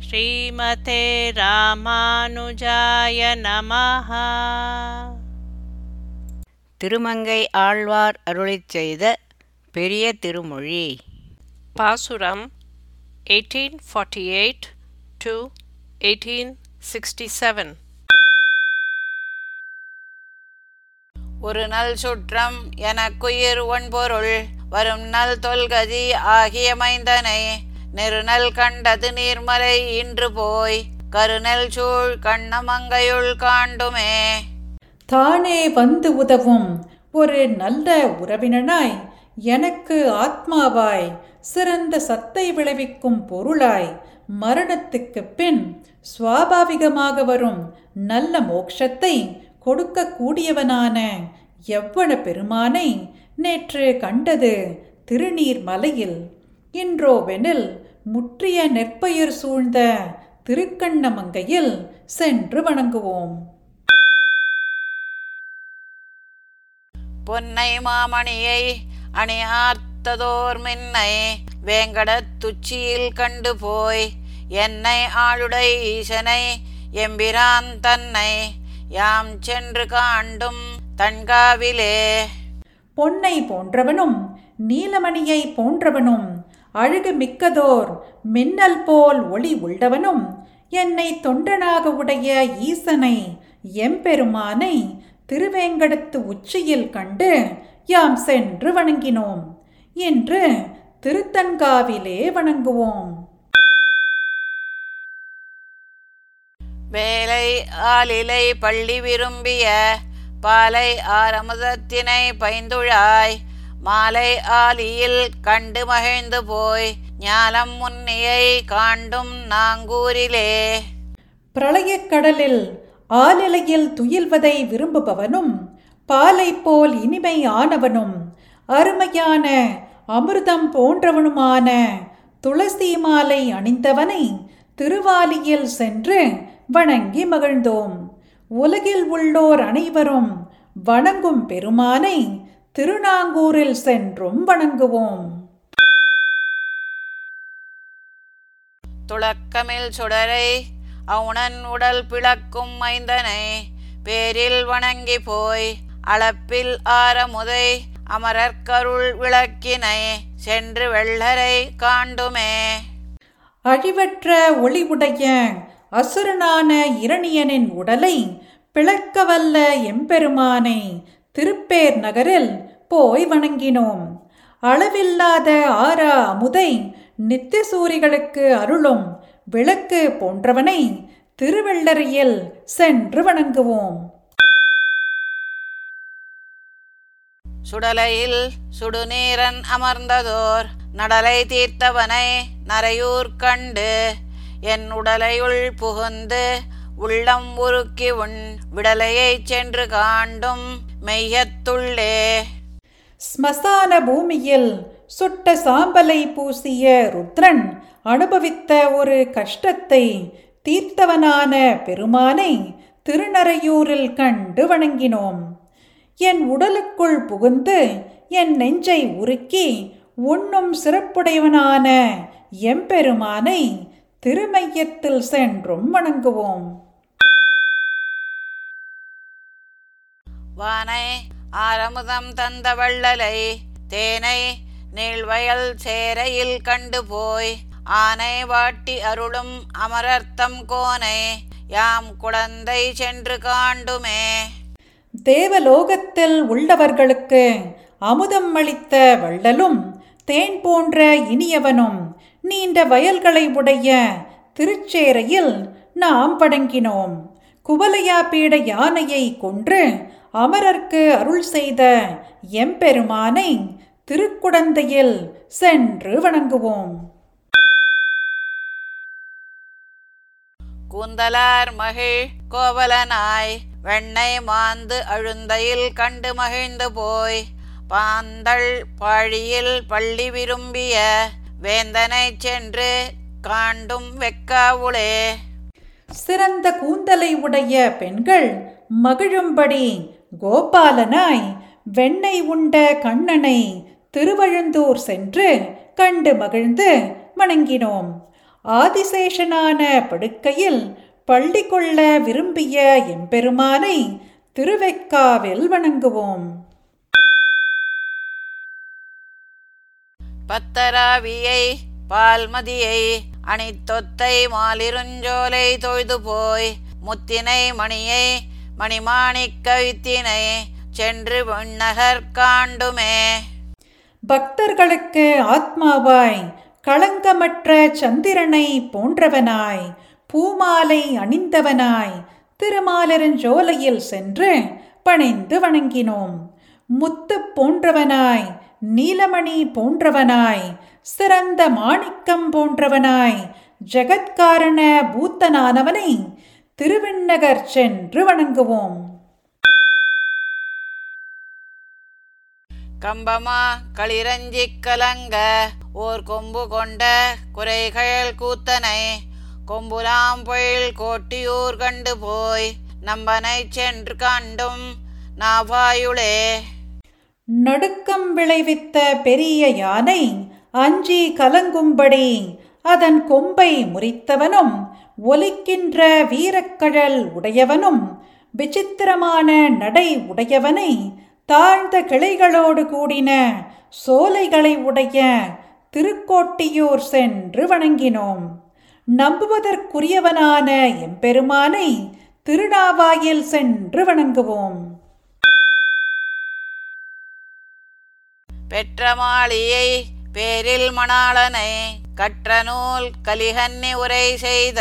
ஸ்ரீமதே ராமானுஜாய நமஹ. திருமங்கை ஆழ்வார் அருளிச் செய்த பெரிய திருமொழி. பாசுரம் 1848 to 1867 ஒரு நல் சுற்றம் எனக்குயிர் ஒன்பொருள் வரும் நல் தொல்கதி ஆகிய மைந்தனை நெருநல் கண்டது நீர்மலை இன்று போய் கருணல் சூழ் கண்ணமங்கையுள் காண்டுமே. தானே வந்து உதவும் ஒரு நல்ல உறவினனாய் எனக்கு ஆத்மாவாய் சிறந்த சத்தை விளைவிக்கும் பொருளாய் மரணத்துக்குப் பின் சுவாபாவிகமாக வரும் நல்ல மோட்சத்தை கொடுக்கக்கூடியவனான எவ்வள பெருமானை நேற்று கண்டது திருநீர் மலையில் இன்றோவெனில் முற்றிய நெற்பயிர் சூழ்ந்த திருக்கண்ணமங்கையில் சென்று வணங்குவோம். பொன்னை மாமணியை அணியார்த்ததோர் மின்னை வேங்கடத் துச்சியில் கண்டு போய் என்னை ஆளுடை ஈசனை எம்பிரான் தன்னை யாம் சென்று காண்டும் தன்காவிலே. பொன்னை போன்றவனும் நீலமணியை போன்றவனும் அழகு மிக்கதோர் மின்னல் போல் ஒளி உள்ளவனும் என்னை தொண்டனாக உடைய ஈசனை எம்பெருமானை திருவேங்கடத்து உச்சியில் கண்டு யாம் சென்று வணங்கினோம். என்று திருத்தன்காவிலே வணங்குவோம். வேலை ஆளிலை பள்ளி விரும்பிய பாலை ஆரமுதத்தினை பைந்துழாய் மாலை ஆலியில் கண்டு மகிழ்ந்து போய் ஞானம் முன்னியை காண்டும் நாங்கூரிலே. பிரளயக் கடலில் ஆலிலையில் துயில்வதை விரும்புபவனும் பாலை போல் இனிமை ஆனவனும் அருமையான அமிர்தம் போன்றவனுமான துளசி மாலை அணிந்தவனை திருவாலியில் சென்று வணங்கி மகிழ்ந்தோம். உலகில் உள்ளோர் அனைவரும் வணங்கும் பெருமானை திருநாங்கூரில் சென்றும் வணங்குவோம். துளக்கமில் சுடரை அவுணன் உடல் பிளக்கும் மைந்தனை பேரில் வணங்கி போய் அளப்பில் ஆரமுதை அமரர்க்கருள் விளக்கினை சென்று வெள்ளரை காண்டுமே. அழிவற்ற ஒளிவுடைய அசுரனான இரணியனின் உடலை பிளக்கவல்ல எம்பெருமானை திருப்பேர் நகரில் போய் வணங்கினோம். அளவில்லாத ஆரா அமுதை நித்தியசூரிகளுக்கு அருளும் விளக்கு போன்றவனை திருவள்ளறியில் சென்று வணங்குவோம். சுடலையில் சுடுநீரன் அமர்ந்ததோர் நடலை தீர்த்தவனை நரையூர் கண்டு என் உடலையுள் புகுந்து உள்ளம் உருக்கி உன் விடலையைச் சென்று காண்டும் மெய்யத்துள்ளே ஸ்மசான பூமியில் சுட்ட சாம்பலை பூசிய ருத்ரன் அனுபவித்த ஒரு கஷ்டத்தை தீர்த்தவனான பெருமானை திருநறையூரில் கண்டு வணங்கினோம். என் உடலுக்குள் புகுந்து என் நெஞ்சை உருக்கி உண்ணும் சிறப்புடையவனான எம்பெருமானை திருமையத்தில் சென்றும் வணங்குவோம். வானே ஆரமுதம் தந்த வள்ளலை தேனை நீள்வயல் சேரையில் கண்டு போய் ஆனை வாட்டி அருளும் அமரர்த்தம் கோனை யாம் குழந்தை சென்று காண்டுமே. தேவலோகத்தில் உள்ளவர்களுக்கு அமுதம் அளித்த வள்ளலும் தேன் போன்ற இனியவனும் நீண்ட வயல்களை உடைய திருச்சேரையில் நாம் படங்கினோம். குவலையா பீட யானையை கொன்று அமரர்க்கு அருள் செய்த எம்பெருமானை திருக்குடந்தையில் சென்று வணங்குவோம். கூந்தலார் மகிழ் கோவலனாய் வெண்ணை மாந்து அழுந்தையில் கண்டு மகிழ்ந்து போய் பாந்தள் பாழியில் பள்ளி விரும்பிய வேந்தனை சென்று காண்டும் வெக்காவுளே. சிறந்த கூந்தலை உடைய பெண்கள் மகிழும்படி கோபாலனாய் வெண்ணெய் உண்ட கண்ணனை திருவழுந்தூர் சென்று கண்டு மகிழ்ந்து வணங்கினோம். ஆதிசேஷனான படுக்கையில் பள்ளி கொள்ள விரும்பிய எம்பெருமானை திருவெக்காவில் வணங்குவோம். பத்தராவியை பால்மதியை அணித்தொத்தை மாலிருஞ்சோலை தொழுது போய் முத்தினை மணியை மணிமாணிக்க வித்தினை சென்று விண்ணகர் காண்டுமே. பக்தர்களுக்கு ஆத்மாவாய் களங்கமற்ற சந்திரனை போன்றவனாய் பூமாலை அணிந்தவனாய் திருமாலரஞ்சோலையில் சென்று பணிந்து வணங்கினோம். முத்து போன்றவனாய் நீலமணி போன்றவனாய் சிறந்த மாணிக்கம் போன்றவனாய் ஜெகத்காரண பூத்தனானவனை திருவிண்ணகர் சென்று வணங்குவோம். கம்பமா களிரஞ்சி கலங்க ஓர் கொம்பு கொண்ட குறைகள் கூத்தனை கொம்புலாம் பொயில் கோட்டியூர் கண்டு போய் நம்பனை சென்று கண்டும் நாவாயுளே நடுக்கம் விளைவித்த பெரிய யானை அஞ்சி கலங்கும்படி அதன் கொம்பை முறித்தவனும் ஒலிக்கின்ற வீரக்கழல் உடையவனும் விசித்திரமான நடை உடையவனை தாழ்ந்த கிளைகளோடு கூடின சோலைகளை உடைய திருக்கோட்டியூர் சென்று வணங்கினோம். நம்புவதற்குரியவனான எம்பெருமானை திருநாவாயில் சென்று வணங்குவோம். பெற்ற மாளியை பேரில் மணாளனை கற்ற நூல் கலிகன்னி உரை செய்த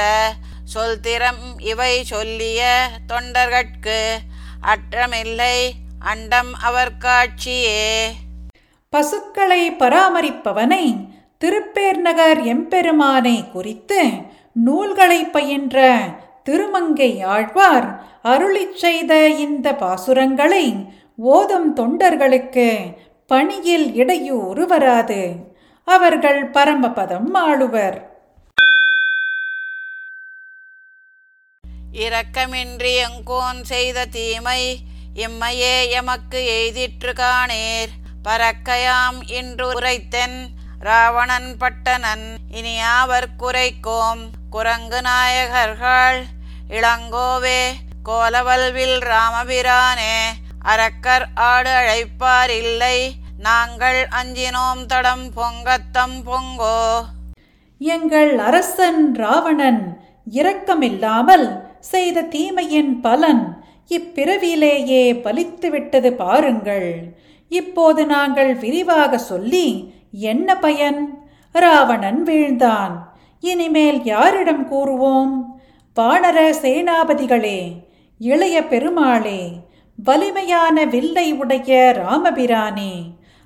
சொல்திறம் இவை சொல்லிய தொண்டர்கட்கு அற்றமில்லை அண்டம் அவர் காட்சியே. பசுக்களை பராமரிப்பவனை திருப்பேர் நகர் எம்பெருமானை குறித்து நூல்களை பயின்ற திருமங்கை ஆழ்வார் அருளிச் செய்த இந்த பாசுரங்களை ஓதும் தொண்டர்களுக்கு பணியில் இடையூறு வராது. அவர்கள் பரமபதம் ஆளுவர். இரக்கமின்றி எங்கோன் செய்த தீமை இம்மையே எமக்கு எய்திற்று காணேர். பறக்கையாம் இன்று உரைத்தென் ராவணன் பட்டனன் இனியாவர் குறைக்கோம் குரங்கு நாயகர்கள் இளங்கோவே கோலவல்வில் ராமபிரானே அரக்கர் ஆடு அழைப்பார் இல்லை. நாங்கள் அஞ்சினோம் தடம் பொங்கத்தம் பொங்கோ. எங்கள் அரசன் ராவணன் இரக்கமில்லாமல் செய்த தீமையின் பலன் இப்பிறவியிலேயே பலித்துவிட்டது பாருங்கள். இப்போது நாங்கள் விரிவாக சொல்லி என்ன பயன்? ராவணன் வீழ்ந்தான். இனிமேல் யாரிடம் கூறுவோம்? வானர சேனாபதிகளே இளைய பெருமாளே வலிமையான வில்லை உடைய ராமபிரானே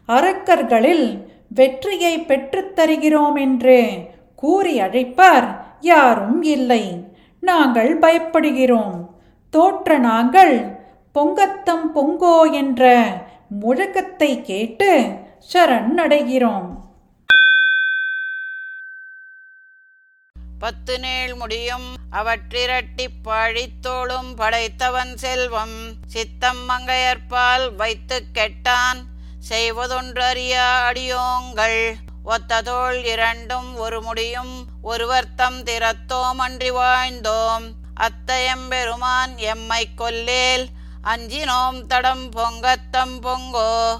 அரக்கர்களில் வெற்றியை பெற்றுத்தருகிறோம் என்று கூறி அழைப்பார் யாரும் இல்லை. நாங்கள் பயப்படுகிறோம். தோற்ற நாங்கள் பொங்கத்தம் பொங்கோ என்ற முழக்கத்தை கேட்டு சரண் அடைகிறோம். பத்து நேள் முடியும். அவற்றிரட்டி பழித்தோளும் படைத்தவன் செல்வம். சித்தம் மங்கையற்பால் வைத்து கெட்டான். செய்வதொன்றறியா அடியோங்கள். ஒத்ததோள் இரண்டும் ஒரு முடியும். ஒருவர்த்தம் திறத்தோம் அன்றி வாழ்ந்தோம். அத்தையம்பெருமான் எம்மை கொல்லேல். அஞ்சினோம் தடம் பொங்கத்தம் பொங்கோ.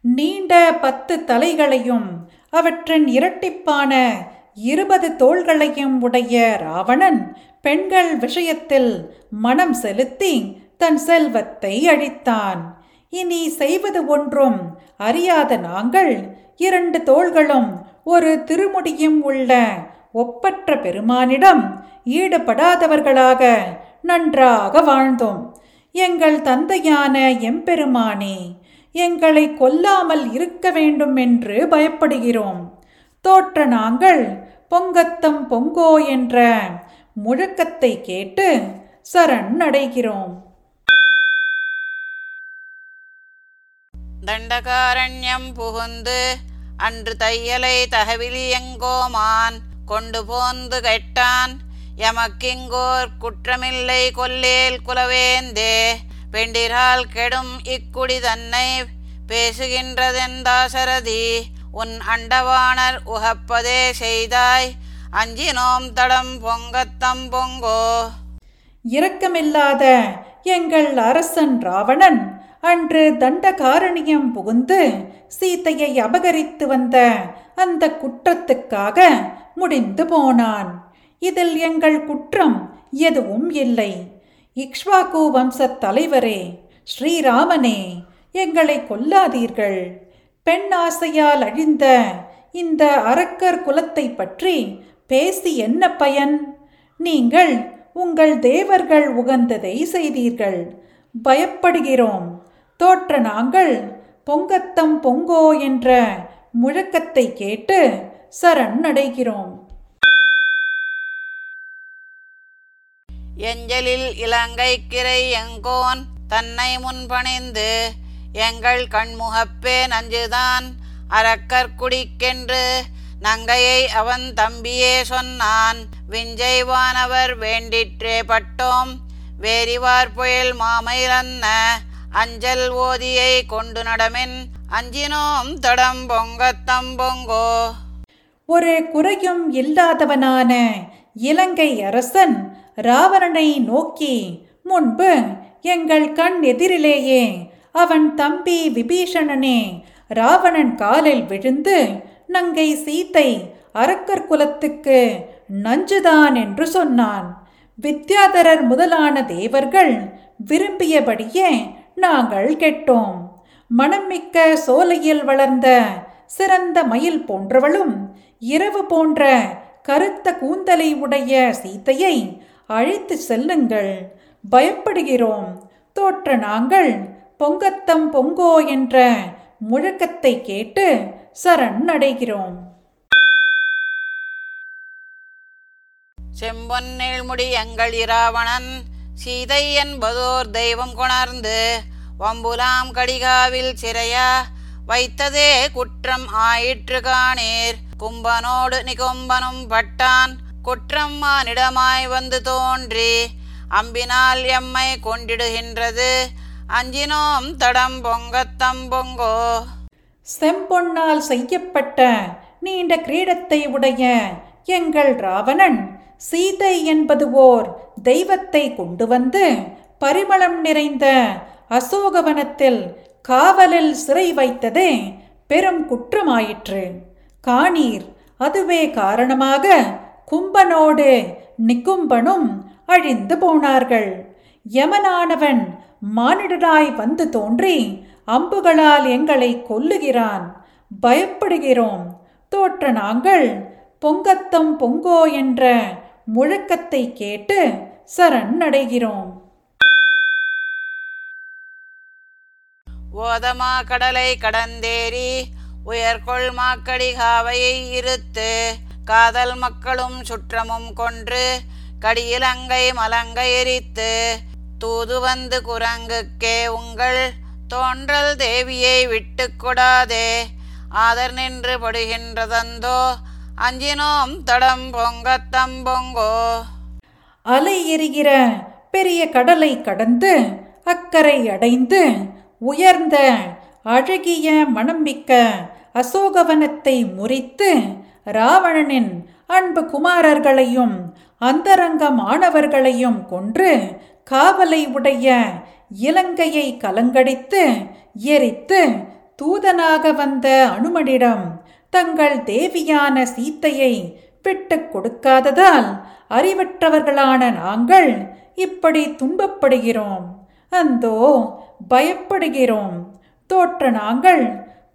நீண்ட பத்து தலைகளையும் அவற்றின் இரட்டிப்பான இருபது தோள்களையும் உடைய ராவணன் பெண்கள் விஷயத்தில் மனம் செலுத்தி தன் செல்வத்தை அழித்தான். இனி செய்வது ஒன்றும் அறியாத நாங்கள் இரண்டு தோள்களும் ஒரு திருமுடியும் உள்ள ஒப்பற்ற பெருமானிடம் ஈடுபடாதவர்களாக நன்றாக வாழ்ந்தோம். எங்கள் தந்தையான எம்பெருமானே எங்களை கொல்லாமல் இருக்க வேண்டும் என்று பயப்படுகிறோம். தோற்ற நாங்கள் பொங்கத்தம் பொங்கோ என்ற முழக்கத்தை கேட்டு சரண் அடைகிறோம் தண்டகாரண்யம் புகுந்து அன்று தையலை தகவிலியங்கோமான் கொண்டு போந்து கெட்டான். எமக்கிங்கோர் குற்றமில்லை கொல்லேல் குலவேந்தே பெண்டிரால் கெடும் இக்குடி தன்னை பேசுகின்றதெந்தாசரதி உன் அண்டவாணர் உகப்பதே செய்தாய். அஞ்சினோம் தடம் பொங்கத்தம் பொங்கோ இரக்கமில்லாத எங்கள் அரசன் ராவணன் அன்று தண்டகாரணியம் புகுந்து சீதையை அபகரித்து வந்த அந்த குற்றத்துக்காக முடிந்து போனான். இதில் எங்கள் குற்றம் எதுவும் இல்லை. இக்ஷ்வாகு வம்சத் தலைவரே ஸ்ரீராமனே எங்களை கொல்லாதீர்கள். பெண் ஆசையால் அழிந்த இந்த அரக்கர் குலத்தை பற்றி பேசி என்ன பயன்? நீங்கள் உங்கள் தேவர்கள் உகந்ததை செய்தீர்கள். பயப்படுகிறோம். தோற்ற நாங்கள் பொங்கத்தம் பொங்கோ என்ற முழக்கத்தை கேட்டு சரணடைகிறோம் எஞ்சலில் இலங்கை கிரை எங்கோன் தன்னை முன்பணிந்து எங்கள் கண்முகப்பே நஞ்சுதான் அரக்கர் குடிக்கென்று நங்கையை அவன் தம்பியே சொன்னான். விஞ்சைவானவர் வேண்டிற்றே பட்டோம். வேரிவார் புயல் மாமயிலன்ன அஞ்சல் ஓதியை கொண்டு நடமின். அஞ்சினோம் தடம் பொங்கத்தம் பொங்கோ ஒரு குறையும் இல்லாதவனான இலங்கை அரசன் ராவணனை நோக்கி முன்பு எங்கள் கண் எதிரிலேயே அவன் தம்பி விபீஷணனே ராவணன் காலில் விழுந்து நங்கை சீத்தை அரக்கர் குலத்துக்கு நஞ்சுதான் என்று சொன்னான். வித்யாதரர் முதலான தேவர்கள் விரும்பியபடியே நாங்கள் கெட்டோம். மனம்மிக்க சோலையில் வளர்ந்த சிறந்த மயில் போன்றவளும் இரவு போன்ற கருத்த கூந்தலை உடைய சீத்தையை அழைத்து செல்லுங்கள். பயப்படுகிறோம். தோற்ற நாங்கள் பொங்கத்தம் பொங்கோ என்ற முழக்கத்தை கேட்டு சரண் அடைகிறோம் செம்பொன்னேழ்முடி எங்கள் இராவணன் சீதை என்பதோர் தெய்வம் கொணர்ந்து வம்புலாம் கடிகாவில் சிறையா வைத்ததே குற்றம் ஆயிற்று காணீர். கும்பனோடு நிகும்பனும் பட்டான் குற்றம் மானிடமாய் வந்து தோன்றி அம்பினால் எம்மை கொண்டிடுகின்றது. அஞ்சினோம் தடம் பொங்கத்தம் பொங்கோ செம்பொன்னால் செய்யப்பட்ட நீண்ட கிரீடத்தை உடைய எங்கள் ராவணன் சீதை என்பது ஓர் தெய்வத்தை கொண்டு வந்து பரிமளம் நிறைந்த அசோகவனத்தில் காவலில் சிறை வைத்ததே பெரும் குற்றமாயிற்று. காணீர் அதுவே காரணமாக கும்பனோடு நிக்கும்பனும் அழிந்து போனார்கள். யமனானவன் மானிடராய் வந்து தோன்றி அம்புகளால் எங்களை கொல்லுகிறான். பயப்படுகிறோம். தோற்ற நாங்கள் பொங்கத்தம் பொங்கோ என்ற முழக்கத்தை கேட்டு சரண் அடைகிறோம் ஓதமா கடலை கடந்தேறி உயர்கொள் மாக்கடிகாவையை இருத்து காதல் மக்களும் சுற்றமும் கொன்று கடியிலங்கை மலங்கை எரித்து தூது வந்து குரங்குக்கே உங்கள் தோன்றல் தேவியை விட்டு கொடாதே. ஆதர் நின்று படுகின்றதந்தோ அஞ்சினோம் தடம் பொங்கத்தம் பொங்கோ அலை எரிகிற பெரிய கடலை கடந்து அக்கறை அடைந்து உயர்ந்த அழகிய மணம்மிக்க அசோகவனத்தை முறித்து ராவணனின் அன்பு குமாரர்களையும் அந்தரங்க மாணவர்களையும் கொன்று காவலை உடைய இலங்கையை கலங்கடித்து எரித்து தூதனாக வந்த அனுமனிடம் தங்கள் தேவியான சீத்தையை விட்டுக் கொடுக்காததால் அறிவற்றவர்களான நாங்கள் இப்படி துன்பப்படுகிறோம். அந்தோ பயப்படுகிறோம். தோற்ற நாங்கள்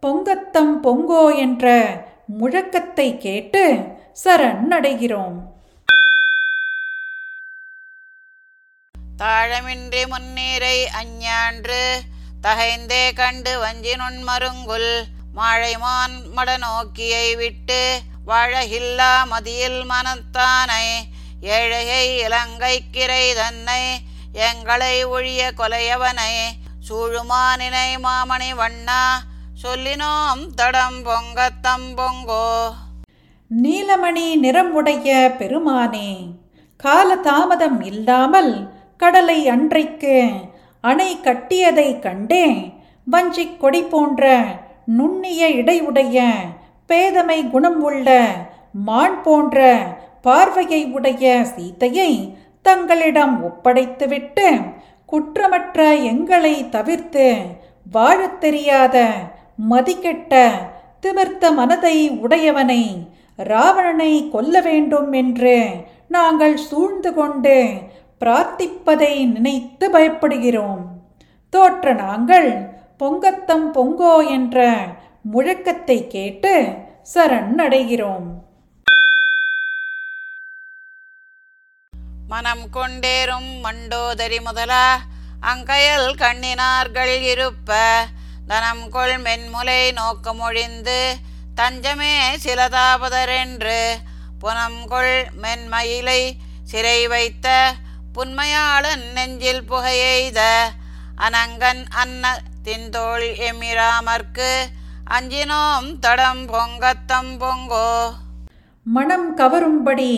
பொங்கத்தம் பொங்கோ என்ற முழக்கத்தை கேட்டு சரண் அடைகிறோம். தாழமின்றி முன்னீரை அஞ்ஞான்று தகைந்தே கண்டு வஞ்சினுன் மருங்குல் மாழைமான் மடநோக்கியை விட்டு வாழகில்லா மதியில் மனத்தானை ஏழையை இலங்கைக்கிரை தன்னை எங்களை ஒழிய கொலையவனை சூழுமானினை மாமணி வண்ணா சொல்லினோம் தடம் பொங்கத்தம் பொங்கோ நீலமணி நிறமுடைய பெருமானே கால தாமதம் இல்லாமல் கடலை அன்றைக்கு. அணை கட்டியதை கண்டேன். வஞ்சிக் கொடி போன்ற நுண்ணிய இடையுடைய பேதமை குணம் உள்ள மான் போன்ற பார்வையை உடைய சீதையை தங்களிடம் ஒப்படைத்துவிட்டு குற்றமற்ற எங்களை தவிர்த்து வாழத் தெரியாத மதிக்கெட்ட திமிர்த்த மனதை உடையவனை ராவணனை கொல்ல வேண்டும் என்று நாங்கள் சூழ்ந்து கொண்டு பிரார்த்திப்பதை நினைத்து பயப்படுகிறோம். தோற்ற நாங்கள் பொங்கத்தம் பொங்கோ என்ற முழக்கத்தை கேட்டு சரண் அடைகிறோம் மனம் கொண்டேறும் மண்டோதரி முதலா அங்கையல் கண்ணினார்கள் இருப்ப தனம் கொள் மென்முலை நோக்கமொழிந்து தஞ்சமே சிலதாபதரென்று புனம் கொள் மென்மயிலை சிறை வைத்த புன்மையாளன் நெஞ்சில் புகையெய்த அனங்கன் அன்ன தின்தோள் எமிராமற்கு அஞ்சினோம் தடம் பொங்கத்தம் பொங்கோ மனம் கவரும்படி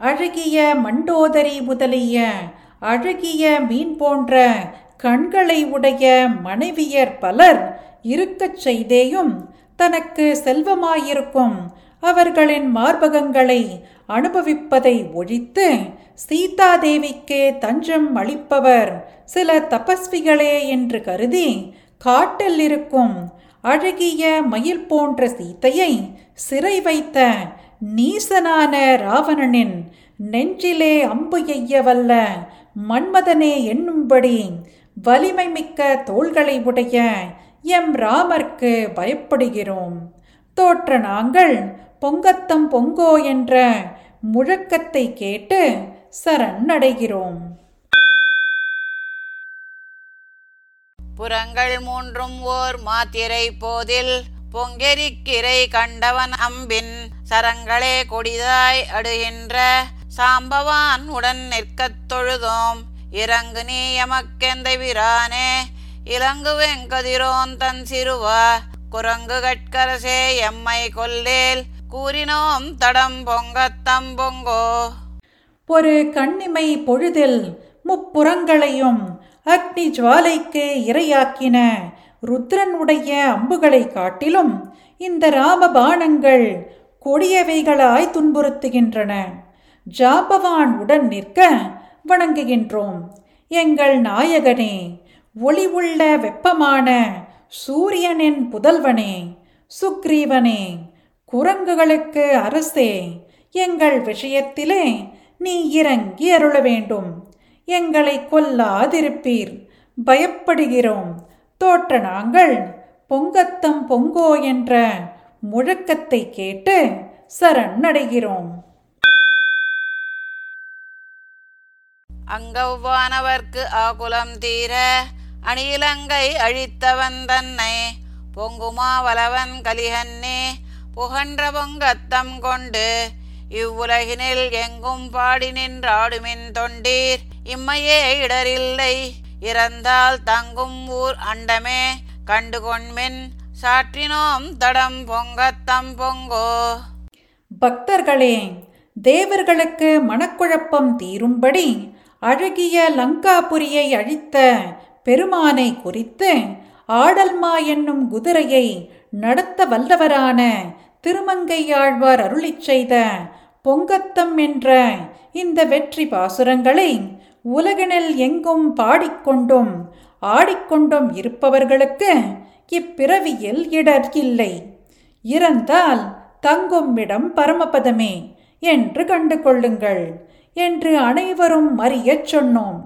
அழகிய மண்டோதரி முதலிய அழகிய மீன் போன்ற கண்களை உடைய மனைவியர் பலர் இருக்கச் செய்தேயும் தனக்கு செல்வமாயிருக்கும் அவர்களின் மார்பகங்களை அனுபவிப்பதை ஒழித்து சீதாதேவிக்கே தஞ்சம் அளிப்பவர் சில தபஸ்விகளே என்று கருதி காட்டில் இருக்கும் அழகிய மயில் போன்ற சீத்தையை சிறை வைத்த நீசனான ராவணனின் நெஞ்சிலே அம்பு எய்ய வல்ல மன்மதனே என்னும்படி வலிமை மிக்க தோள்களை உடைய எம் ராமர்க்கு பயப்படுகிறோம். தோற்ற நாங்கள் பொங்கத்தம் பொங்கோ என்ற முழக்கத்தை கேட்டு சரணடைகிறோம். புறங்கள் மூன்றும் ஓர் மாத்திரை போதில் பொங்கெரிக்கிரை கண்டவன் அம்பின் சரங்களே கொடிதாய் அடுகின்ற சாம்பவான் உடன் நிற்கத் தொழுதோம். இறங்கு நீ எமக்கெந்தை விரானே இலங்கு வெங்கதிரோன் தன் சிறுவா குரங்கு கட்கரசே எம்மை கொல்லேல் கூறினோம் தடம் பொங்கத்தம் பொங்கோ. ஒரு கண்ணிமை பொழுதில் முப்புறங்களையும் அக்னி ஜுவாலைக்கு இரையாக்கின ருத்ரனுடைய அம்புகளை காட்டிலும் இந்த ராமபாணங்கள் கொடியவைகளாய் துன்புறுத்துகின்றன. ஜாபவான் உடன் நிற்க வணங்குகின்றோம். எங்கள் நாயகனே ஒளி உள்ள வெப்பமான சூரியனின் புதல்வனே சுக்ரீவனே குரங்குகளுக்கு அரசே எங்கள் விஷயத்திலே நீ இறங்கி அருள வேண்டும் எங்களை கொல்லாதிருப்பீர். பயப்படுகிறோம். தோற்ற நாங்கள் பொங்கத்தம் பொங்கோ என்ற முழக்கத்தை கேட்டு சரணடைகிறோம். அங்கவ்வானவர்க்கு ஆகுலம் தீர அணியிலங்கை அழித்தவன் தன்னை பொங்குமா வலவன் கலிகன்னே புகன்ற பொங்கத்தம் கொண்டு இவ்வுலகினில் எங்கும் பாடி நின்றாடுமின் தொண்டீர். இம்மையே இடரில்லை. இறந்தால் தங்கும் ஊர் அண்டமே. கண்டுகொண்மின் சாற்றினோம் தடம் பொங்கத்தம் பொங்கோ. பக்தர்களே தேவர்களுக்கு மனக்குழப்பம் தீரும்படி அழகிய லங்காபுரியை அழித்த பெருமானை குறித்து ஆடல்மா என்னும் குதிரையை நடத்த வல்லவரான திருமங்கையாழ்வார் அருளிச் செய்த பொங்கத்தம் என்ற இந்த வெற்றி பாசுரங்களை உலகினில் எங்கும் பாடிக்கொண்டும் ஆடிக்கொண்டும் இருப்பவர்களுக்கு இப்பிறவியில் இடர் இல்லை. இறந்தால் தங்கும் இடம் பரமபதமே என்று கண்டு கொள்ளுங்கள் என்று அனைவரும் அறியச் சொன்னோம்.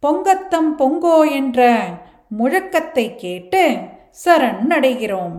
பொங்கத்தம் பொங்கோ என்ற முழக்கத்தை கேட்டு சரண் அடைகிறோம்.